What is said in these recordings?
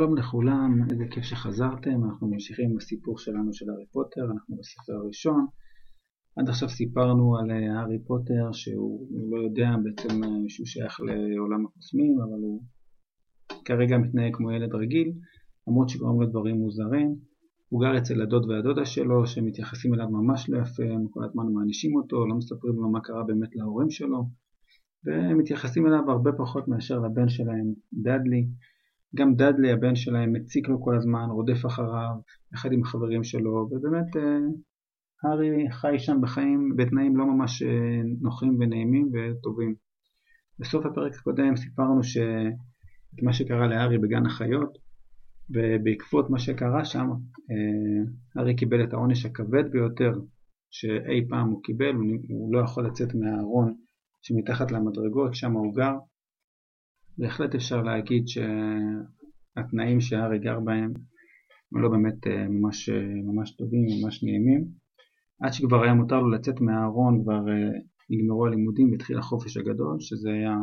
שלום לכולם, איזה כיף שחזרתם, אנחנו ממשיכים עם הסיפור שלנו של הארי פוטר, אנחנו בספר הראשון. עד עכשיו סיפרנו על אה, הארי פוטר שהוא לא יודע בעצם אה, שהוא שייך לעולם הקוסמים, אבל הוא כרגע מתנהג כמו ילד רגיל, למרות שקוראים לו דברים מוזרים. הוא גר אצל הדוד והדודה שלו, שמתייחסים אליו ממש לא יפה, הם כל הזמן מענישים אותו, לא מספרים לו מה קרה באמת להורים שלו, ומתייחסים אליו הרבה פחות מאשר לבן שלהם, דאדלי. גם דאדלי הבן שלהם מציק לו כל הזמן, רודף אחריו, יחד עם החברים שלו, ובאמת אה, הארי חי שם בחיים בתנאים לא ממש אה, נוחים ונעימים וטובים. בסוף הפרק הקודם סיפרנו את מה שקרה להארי בגן החיות, ובעקבות מה שקרה שם, אה, הארי קיבל את העונש הכבד ביותר שאי פעם הוא קיבל, הוא לא יכול לצאת מהארון שמתחת למדרגות, שם הוא גר, בהחלט אפשר להגיד שהתנאים שהארי גר בהם הם לא באמת אה, ממש, אה, ממש טובים, ממש נעימים. עד שכבר היה מותר לו לצאת מהארון כבר אה, נגמרו הלימודים והתחיל החופש הגדול, שזה היה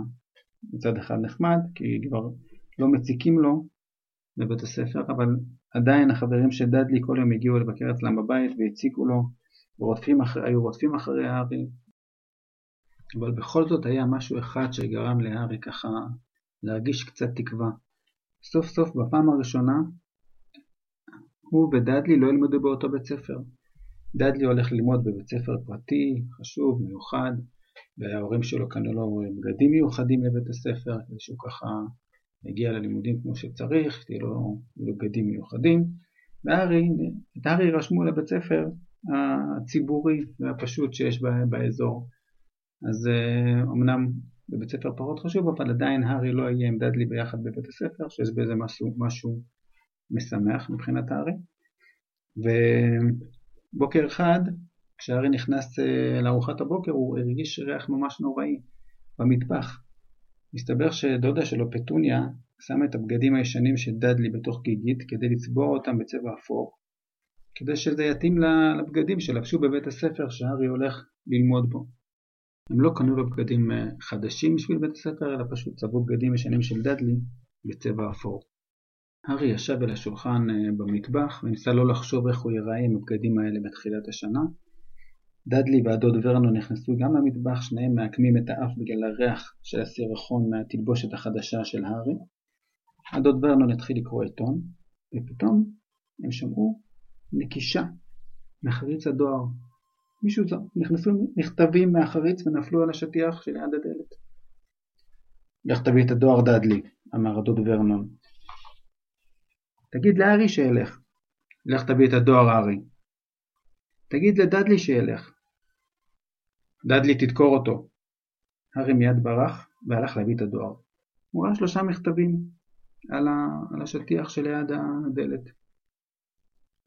מצד אחד נחמד, כי כבר לא מציקים לו בבית הספר, אבל עדיין החברים של דאדלי כל יום הגיעו לבקר אצלם בבית והציקו לו, ורודפים אחרי, היו רודפים אחרי הארי, אבל בכל זאת היה משהו אחד שגרם להארי ככה להרגיש קצת תקווה. סוף סוף בפעם הראשונה הוא ודאדלי לא ילמדו באותו בית ספר. דאדלי הולך ללמוד בבית ספר פרטי, חשוב, מיוחד, וההורים שלו קנו לו בגדים מיוחדים לבית הספר, כדי שהוא ככה יגיע ללימודים כמו שצריך, תהיה לו בגדים מיוחדים. והארי, את הארי רשמו לבית ספר הציבורי והפשוט שיש באזור. אז אמנם בבית ספר פחות חשוב, אבל עדיין הארי לא יהיה עם דאדלי ביחד בבית הספר, שיש בזה משהו, משהו משמח מבחינת הארי. ובוקר אחד, כשהארי נכנס אה, לארוחת הבוקר, הוא הרגיש ריח ממש נוראי במטבח. מסתבר שדודה שלו, פטוניה, שמה את הבגדים הישנים של דאדלי בתוך גיגית כדי לצבוע אותם בצבע אפור, כדי שזה יתאים לבגדים שלבשו בבית הספר שהארי הולך ללמוד בו. הם לא קנו לו בגדים אה, חדשים בשביל בית הספר, אלא פשוט צבעו בגדים ישנים של דאדלי בצבע אפור. הארי ישב אל השולחן אה, במטבח וניסה לא לחשוב איך הוא ייראה עם הבגדים האלה בתחילת השנה. דאדלי והדוד ורנו נכנסו גם למטבח, שניהם מעקמים את האף בגלל הריח של הסירחון מהתלבושת החדשה של הארי. הדוד ורנון התחיל לקרוא עיתון, ופתאום הם שמעו נקישה מחריץ הדואר מישהו זר, נכנסו מכתבים מהחריץ ונפלו על השטיח שליד הדלת. לך תביא את הדואר דאדלי, אמר הדוד ורנון. תגיד לארי שילך. לך תביא את הדואר ארי. תגיד לדאדלי שילך. דאדלי תדקור אותו. הארי מיד ברח והלך להביא את הדואר. הוא ראה שלושה מכתבים על, ה... על השטיח שליד הדלת.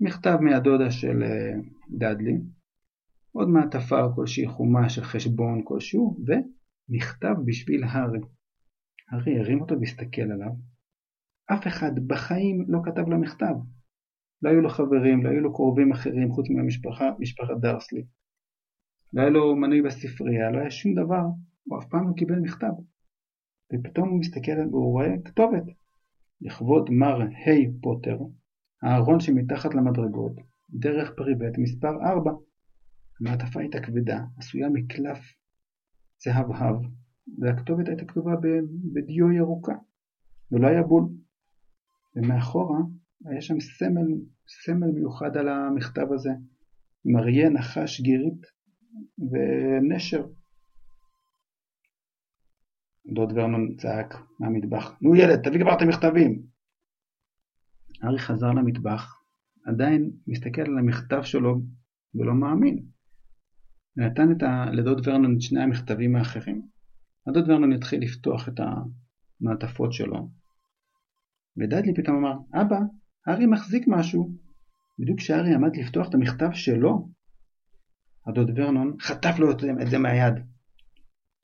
מכתב מהדודה של אה, דאדלי, עוד מעטפה כלשהי חומה של חשבון כלשהו, ומכתב בשביל הארי. הארי הרים אותו והסתכל עליו. אף אחד בחיים לא כתב לו מכתב. לא היו לו חברים, לא היו לו קרובים אחרים חוץ ממשפחת דרסלי. לא היה לו מנוי בספרייה, לא היה שום דבר, הוא אף פעם לא קיבל מכתב. ופתאום הוא מסתכל והוא רואה כתובת. לכבוד מר היי פוטר, הארון שמתחת למדרגות, דרך פרי ב' מספר 4. המעטפה הייתה כבדה, עשויה מקלף זהבהב, והכתובת הייתה כתובה בדיו ירוקה, ולא היה בול. ומאחורה היה שם סמל, סמל מיוחד על המכתב הזה, עם אריה, נחש, גירית ונשר. דוד ורנון צעק מהמטבח, נו ילד, תביא כבר את המכתבים! ארי חזר למטבח, עדיין מסתכל על המכתב שלו ולא מאמין. ונתן את ה... לדוד ורנון את שני המכתבים האחרים. הדוד ורנון התחיל לפתוח את המעטפות שלו, ודדלי פתאום אמר, אבא, הארי מחזיק משהו. בדיוק כשהארי עמד לפתוח את המכתב שלו, הדוד ורנון חטף לו את זה מהיד.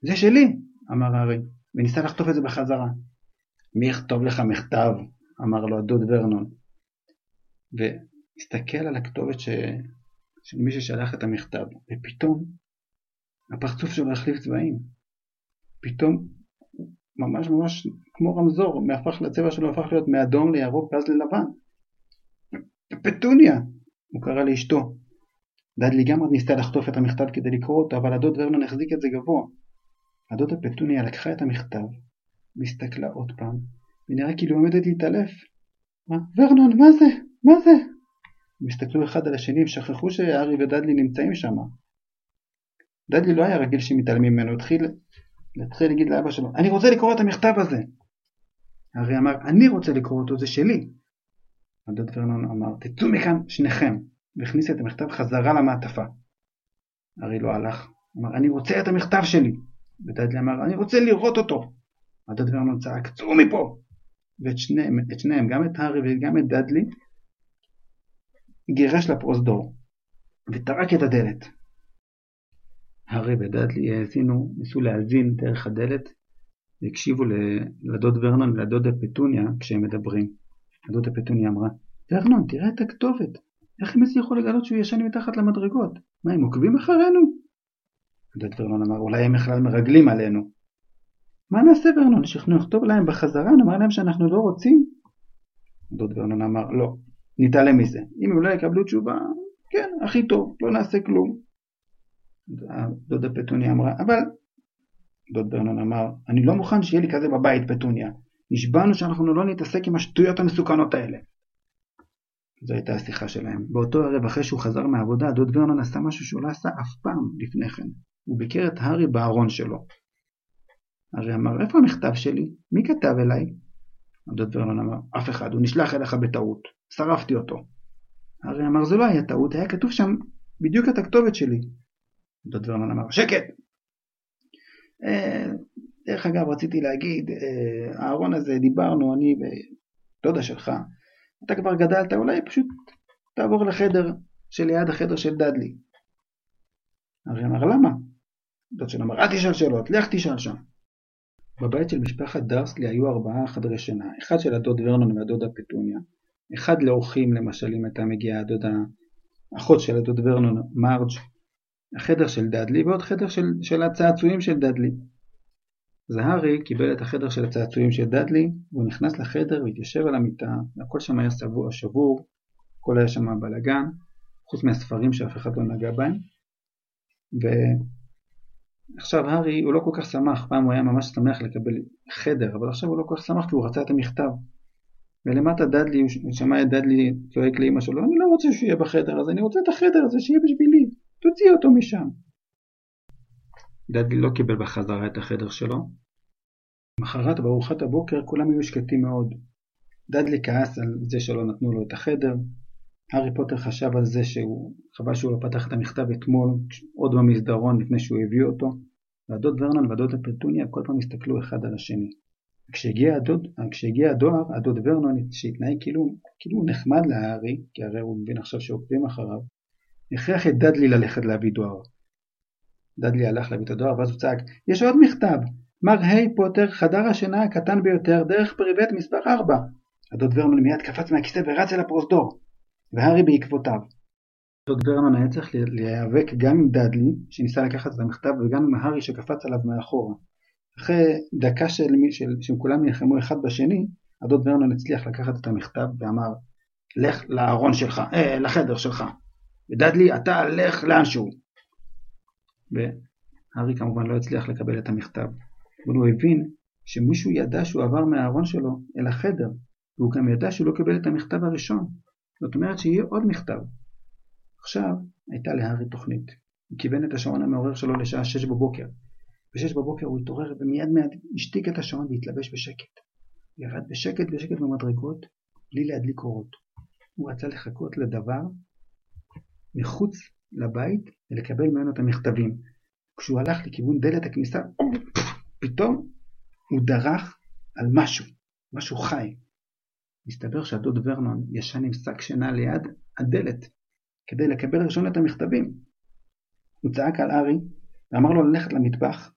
זה שלי, אמר הארי, וניסה לחטוף את זה בחזרה. מי יכתוב לך מכתב? אמר לו הדוד ורנון. והסתכל על הכתובת ש... של מי ששלח את המכתב, ופתאום הפרצוף שלו החליף צבעים. פתאום ממש ממש כמו רמזור, מהפך לצבע שלו הפך להיות מאדום לירוק ואז ללבן. פטוניה! הוא קרא לאשתו. דדלי גם ניסתה לחטוף את המכתב כדי לקרוא אותו, אבל הדוד ורנון החזיק את זה גבוה. הדודה פטוניה לקחה את המכתב, והסתכלה עוד פעם, ונראה כאילו עומדת להתעלף. מה? ורנון, מה זה? מה זה? הם הסתכלו אחד על השני, הם שכחו שארי ודדלי נמצאים שם. דדלי לא היה רגיל שמתעלמים ממנו, התחיל, התחיל להגיד לאבא שלו, אני רוצה לקרוא את המכתב הזה. הארי אמר, אני רוצה לקרוא אותו, זה שלי. הדוד ורנון אמר, תצאו מכאן שניכם, והכניס את המכתב חזרה למעטפה. הארי לא הלך, אמר, אני רוצה את המכתב שלי. ודדלי אמר, אני רוצה לראות אותו. הדוד ורנון צעק, צאו מפה! ואת שניהם, שניהם, גם את הארי וגם את דדלי, גירש לפרוזדור, וטרק את הדלת. הארי ודדלי האזינו, ניסו להאזין דרך הדלת, והקשיבו לדוד ורנון ולדודה פטוניה כשהם מדברים. הדודה פטוניה אמרה, ורנון, תראה את הכתובת. איך הם הצליחו לגלות שהוא ישן מתחת למדרגות? מה, הם עוקבים אחרינו? הדוד ורנון אמר, אולי הם בכלל מרגלים עלינו. מה נעשה ורנון? שאנחנו נכתוב להם בחזרה, נאמר להם שאנחנו לא רוצים? הדוד ורנון אמר, לא, נתעלם מזה. אם הם לא יקבלו תשובה, כן, הכי טוב, לא נעשה כלום. דודה פטוניה אמרה, אבל דוד ברנון אמר, אני לא מוכן שיהיה לי כזה בבית פטוניה. נשבענו שאנחנו לא נתעסק עם השטויות המסוכנות האלה. זו הייתה השיחה שלהם. באותו ערב אחרי שהוא חזר מהעבודה, דוד ורנון עשה משהו שהוא לא עשה אף פעם לפני כן. הוא ביקר את הארי בארון שלו. הארי אמר, איפה המכתב שלי? מי כתב אליי? דוד ורנון אמר, אף אחד, הוא נשלח אליך בטעות. שרפתי אותו. הארי אמר, זה לא היה טעות, היה כתוב שם בדיוק את הכתובת שלי. דוד ורנון אמר, שקט! אה, דרך אגב, רציתי להגיד, אה, הארון הזה, דיברנו, אני ודודה שלך, אתה כבר גדלת, אולי פשוט תעבור לחדר שליד החדר של דדלי. הארי אמר, למה? דוד שלו אמר, אל תשאל שאלות, לך תשאל שם. בבית של משפחת דרסלי היו ארבעה חדרי שינה, אחד של הדוד ורנון והדודה פטוניה, אחד לאורחים למשל אם הייתה מגיעה הדודה, אחות של הדוד ורנון, מרג', החדר של דאדלי ועוד חדר של, של הצעצועים של דאדלי. זהרי קיבל את החדר של הצעצועים של דאדלי, והוא נכנס לחדר והתיישב על המיטה, והכל שם היה סבור, שבור, הכל היה שם בלאגן, חוץ מהספרים שאף אחד לא נגע בהם. ועכשיו הארי הוא לא כל כך שמח, פעם הוא היה ממש שמח לקבל חדר, אבל עכשיו הוא לא כל כך שמח כי הוא רצה את המכתב. ולמטה דדלי, הוא שמע את דדלי צועק לאמא שלו, אני לא רוצה שהוא יהיה בחדר הזה, אני רוצה את החדר הזה שיהיה בשבילי, תוציא אותו משם. דדלי לא קיבל בחזרה את החדר שלו. מחרת בארוחת הבוקר כולם היו שקטים מאוד. דדלי כעס על זה שלא נתנו לו את החדר. הארי פוטר חשב על זה שהוא, חבל שהוא לא פתח את המכתב אתמול, עוד במסדרון לפני שהוא הביא אותו. והדוד ורנון והדוד הפטוניה כל פעם הסתכלו אחד על השני. כשהגיע, הדוד, כשהגיע הדואר, הדוד ורנון שהתנהג כאילו, כאילו נחמד להארי, כי הרי הוא מבין עכשיו שעוקבים אחריו, הכריח את דדלי ללכת להביא דואר. דדלי הלך להביא את הדואר ואז הוא צעק, יש עוד מכתב! מר היי פוטר, חדר השינה הקטן ביותר, דרך פריבט מספר 4. הדוד ורנון מיד קפץ מהכיסא ורץ אל הפרוזדור, והארי בעקבותיו. דוד ורנון היה צריך להיאבק גם עם דדלי, שניסה לקחת את המכתב, וגם עם הארי שקפץ עליו מאחורה. אחרי דקה של, של, שכולם נלחמו אחד בשני, הדוד ורנון הצליח לקחת את המכתב ואמר, לך לארון שלך, אה, לחדר שלך. ודדלי, אתה לך לאנשהו. והארי כמובן לא הצליח לקבל את המכתב, אבל הוא הבין שמישהו ידע שהוא עבר מהארון שלו אל החדר, והוא גם ידע שהוא לא קיבל את המכתב הראשון. זאת אומרת שיהיה עוד מכתב. עכשיו הייתה להארי תוכנית. הוא כיוון את השעון המעורר שלו לשעה שש בבוקר. בשש בבוקר הוא התעורר ומיד מיד השתיק את השעון והתלבש בשקט. ירד בשקט בשקט במדרגות, בלי להדליק אורות. הוא רצה לחכות לדבר מחוץ לבית ולקבל ממנו את המכתבים. כשהוא הלך לכיוון דלת הכניסה, פתאום הוא דרך על משהו, משהו חי. מסתבר שהדוד ורנון ישן עם שק שינה ליד הדלת כדי לקבל ראשון את המכתבים. הוא צעק על ארי ואמר לו ללכת למטבח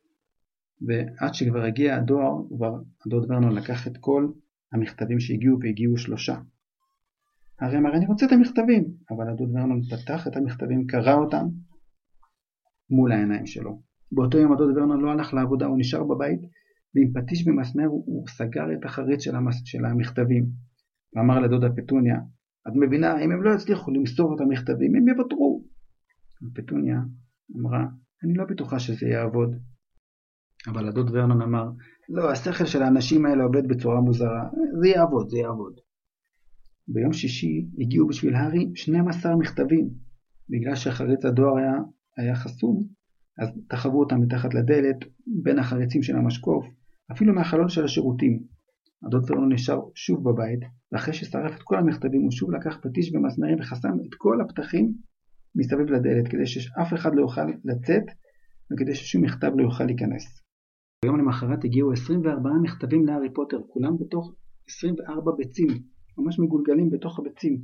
ועד שכבר הגיע הדואר, כבר הדוד ורנון לקח את כל המכתבים שהגיעו והגיעו שלושה. הרי אמר אני רוצה את המכתבים, אבל הדוד ורנון פתח את המכתבים, קרא אותם מול העיניים שלו. באותו יום הדוד ורנון לא הלך לעבודה, הוא נשאר בבית ועם פטיש ומסמר הוא, הוא סגר את החריץ של, המס, של המכתבים. ואמר לדודה פטוניה, את מבינה, אם הם לא יצליחו למסור את המכתבים, הם יוותרו. פטוניה אמרה, אני לא בטוחה שזה יעבוד. אבל הדוד ורנון אמר, לא, השכל של האנשים האלה עובד בצורה מוזרה, זה יעבוד, זה יעבוד. ביום שישי הגיעו בשביל הארי 12 מכתבים. בגלל שחריץ הדואר היה, היה חסום, אז תחברו אותם מתחת לדלת, בין החריצים של המשקוף, אפילו מהחלון של השירותים. הדוד ורנון נשאר שוב בבית, ואחרי ששרף את כל המכתבים הוא שוב לקח פטיש ומסמרים וחסם את כל הפתחים מסביב לדלת, כדי שאף אחד לא יוכל לצאת, וכדי ששום מכתב לא יוכל להיכנס. ביום למחרת הגיעו 24 מכתבים להארי פוטר, כולם בתוך 24 ביצים, ממש מגולגלים בתוך הביצים.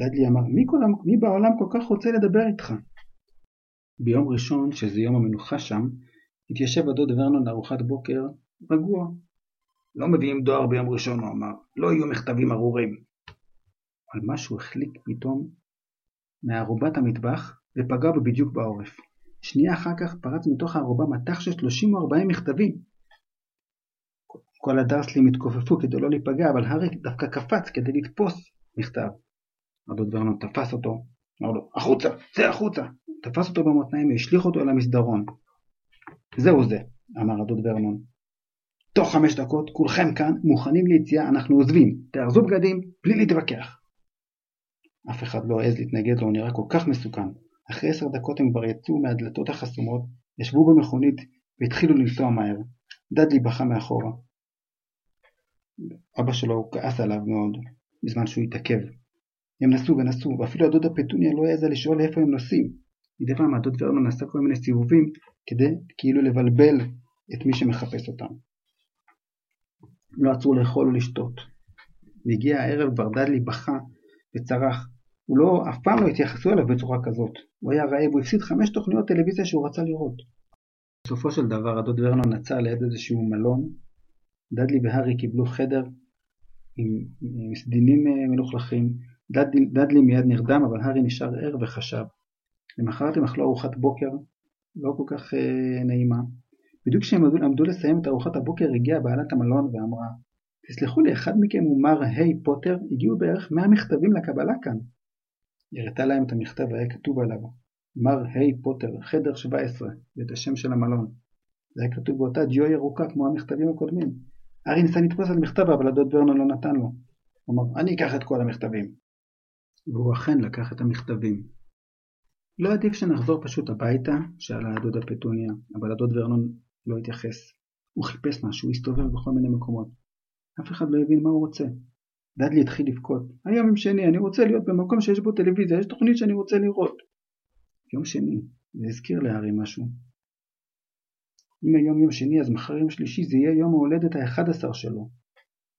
דדלי אמר, מי, כל, מי בעולם כל כך רוצה לדבר איתך? ביום ראשון, שזה יום המנוחה שם, התיישב הדוד ורנון לארוחת בוקר רגוע. לא מביאים דואר ביום ראשון, הוא אמר, לא יהיו מכתבים ארורים. אבל משהו החליק פתאום מערובת המטבח ופגע בו בדיוק בעורף. שנייה אחר כך פרץ מתוך הערובה מטח של 30 או 40 מכתבים. כל הדרסלים התכופפו כדי לא להיפגע, אבל הארי דווקא קפץ כדי לתפוס מכתב. הדוד ורנון תפס אותו, אמר לו, החוצה, צא החוצה. תפס אותו במותניים והשליך אותו אל המסדרון. זהו זה, אמר הדוד ורנון. תוך חמש דקות כולכם כאן מוכנים ליציאה, אנחנו עוזבים. תארזו בגדים בלי להתווכח. אף אחד לא העז להתנגד לו, הוא נראה כל כך מסוכן. אחרי עשר דקות הם כבר יצאו מהדלתות החסומות, ישבו במכונית והתחילו לנסוע מהר. דדלי בכה מאחורה. אבא שלו כעס עליו מאוד, בזמן שהוא התעכב. הם נסעו ונסעו, ואפילו הדודה פטוניה לא העזה לשאול איפה הם נוסעים. מדי פעם הדוד ורנון עשה כל מיני סיבובים כדי כאילו לבלבל את מי שמחפש אותם. לא עצרו לאכול או לשתות. והגיע הערב כבר דדלי בכה וצרח. הוא לא, אף פעם לא התייחסו אליו בצורה כזאת. הוא היה רעב, הוא הפסיד חמש תוכניות טלוויזיה שהוא רצה לראות. בסופו של דבר הדוד ורנון נצא ליד איזשהו מלון. דדלי והארי קיבלו חדר עם, עם סדינים אה, מלוכלכים. דדלי, דדלי מיד נרדם, אבל הארי נשאר ער וחשב. למחרת הם אכלו ארוחת בוקר לא כל כך אה, נעימה. בדיוק כשהם עמדו לסיים את ארוחת הבוקר הגיעה בעלת המלון ואמרה תסלחו לי, אחד מכם הוא מר היי פוטר, הגיעו בערך 100 מכתבים לקבלה כאן. היא הראתה להם את המכתב והיה כתוב עליו מר היי פוטר, חדר 17, ואת השם של המלון. זה היה כתוב באותה דיו ירוקה כמו המכתבים הקודמים. ארי ניסה לתפוס על מכתב אבל הדוד ורנון לא נתן לו. הוא אמר, אני אקח את כל המכתבים. והוא אכן לקח את המכתבים. לא עדיף שנחזור פשוט הביתה? שאלה הדודה פטוניה, אבל הדוד ורנון לא התייחס. הוא חיפש משהו, הסתובב בכל מיני מקומות. אף אחד לא הבין מה הוא רוצה. דדלי התחיל לבכות. היום יום שני, אני רוצה להיות במקום שיש בו טלוויזיה, יש תוכנית שאני רוצה לראות. יום שני, זה הזכיר להארי משהו. אם היום יום שני אז מחר יום שלישי זה יהיה יום ההולדת האחד עשר שלו.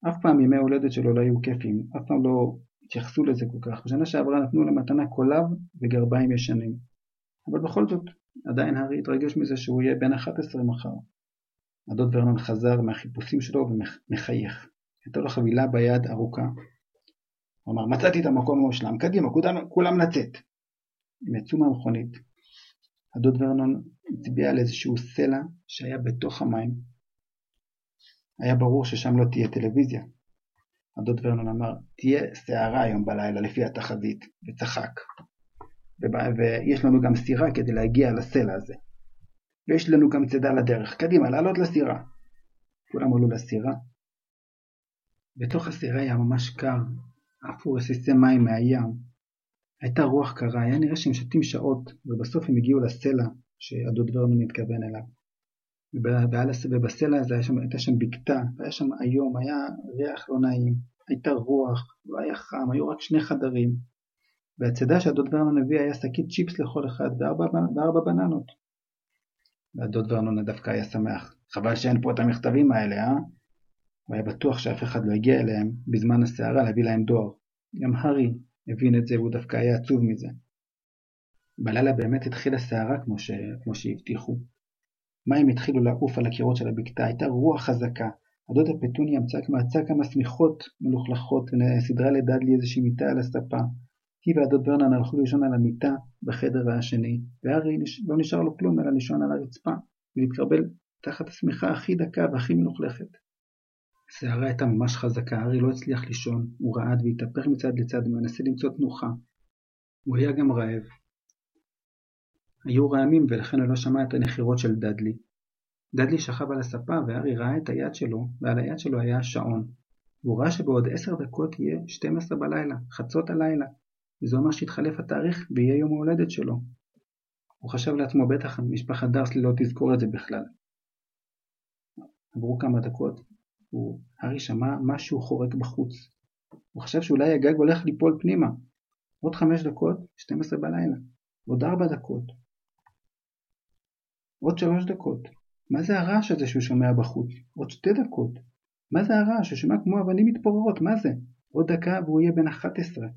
אף פעם ימי ההולדת שלו לא היו כיפים, אף פעם לא התייחסו לזה כל כך. בשנה שעברה נתנו למתנה קולב וגרביים ישנים. אבל בכל זאת, עדיין הארי התרגש מזה שהוא יהיה בן 11 מחר. הדוד ורנון חזר מהחיפושים שלו ומחייך. הייתה לו חבילה ביד ארוכה. הוא אמר, מצאתי את המקום המושלם, קדימה, כולם, כולם לצאת. הם יצאו מהמכונית. הדוד ורנון הצביע על איזשהו סלע שהיה בתוך המים. היה ברור ששם לא תהיה טלוויזיה. הדוד ורנון אמר, תהיה סערה היום בלילה לפי התחזית, וצחק. ויש לנו גם סירה כדי להגיע לסלע הזה. ויש לנו גם צידה לדרך. קדימה, לעלות לסירה. כולם עלו לסירה. בתוך הסירה היה ממש קר, עפו רסיסי מים מהים. הייתה רוח קרה, היה נראה שהם שתים שעות, ובסוף הם הגיעו לסלע שהדוד ורנון התכוון אליו. ובסלע הזה שם, הייתה שם בקתה, והיה שם איום, היה ריח לא נעים, הייתה רוח, לא היה חם, היו רק שני חדרים. והצידה שהדוד ורנון הביא היה שקית צ'יפס לכל אחד וארבע, וארבע בננות. והדוד ורנון דווקא היה שמח. חבל שאין פה את המכתבים האלה, אה? הוא היה בטוח שאף אחד לא הגיע אליהם בזמן הסערה להביא להם דואר. גם הארי הבין את זה והוא דווקא היה עצוב מזה. בלילה באמת התחילה סערה כמו, ש... כמו שהבטיחו. מים התחילו לעוף על הקירות של הבקתה, הייתה רוח חזקה. הדודה פטוניה מצאה כמה שמיכות מלוכלכות וסידרה לדדלי איזושהי מיטה על הספה. היא והדוד ורנן הלכו לישון על המיטה בחדר השני, והארי לא נשאר לו כלום אלא לישון על הרצפה ולהתקרבל תחת השמיכה הכי דקה והכי מלוכלכת. הסערה הייתה ממש חזקה, הארי לא הצליח לישון, הוא רעד והתהפך מצד לצד ומנסה למצוא תנוחה. הוא היה גם רעב. היו רעמים ולכן הוא לא שמע את הנחירות של דאדלי. דאדלי שכב על הספה והארי ראה את היד שלו, ועל היד שלו היה השעון. והוא ראה שבעוד עשר דקות יהיה 12 בלילה, חצות הלילה, וזה אומר שיתחלף התאריך ויהיה יום ההולדת שלו. הוא חשב לעצמו בטח משפחת דרסלי לא תזכור את זה בכלל. עברו כמה דקות, הארי שמע משהו חורק בחוץ. הוא חשב שאולי הגג הולך ליפול פנימה. עוד חמש דקות, 12 בלילה. עוד ארבע דקות. עוד שלוש דקות. מה זה הרעש הזה שהוא שומע בחוץ? עוד שתי דקות. מה זה הרעש? הוא שומע כמו אבנים מתפוררות, מה זה? עוד דקה והוא יהיה בן 11.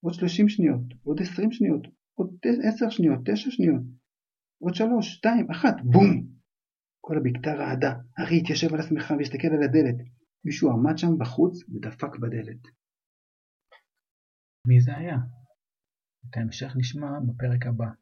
עוד 30 שניות. עוד 20 שניות. עוד 10 שניות. 9 שניות. עוד 3, 2, 1, בום! כל הבקתה רעדה. הארי התיישב על השמיכה והסתכל על הדלת. מישהו עמד שם בחוץ ודפק בדלת. מי זה היה? את ההמשך נשמע בפרק הבא.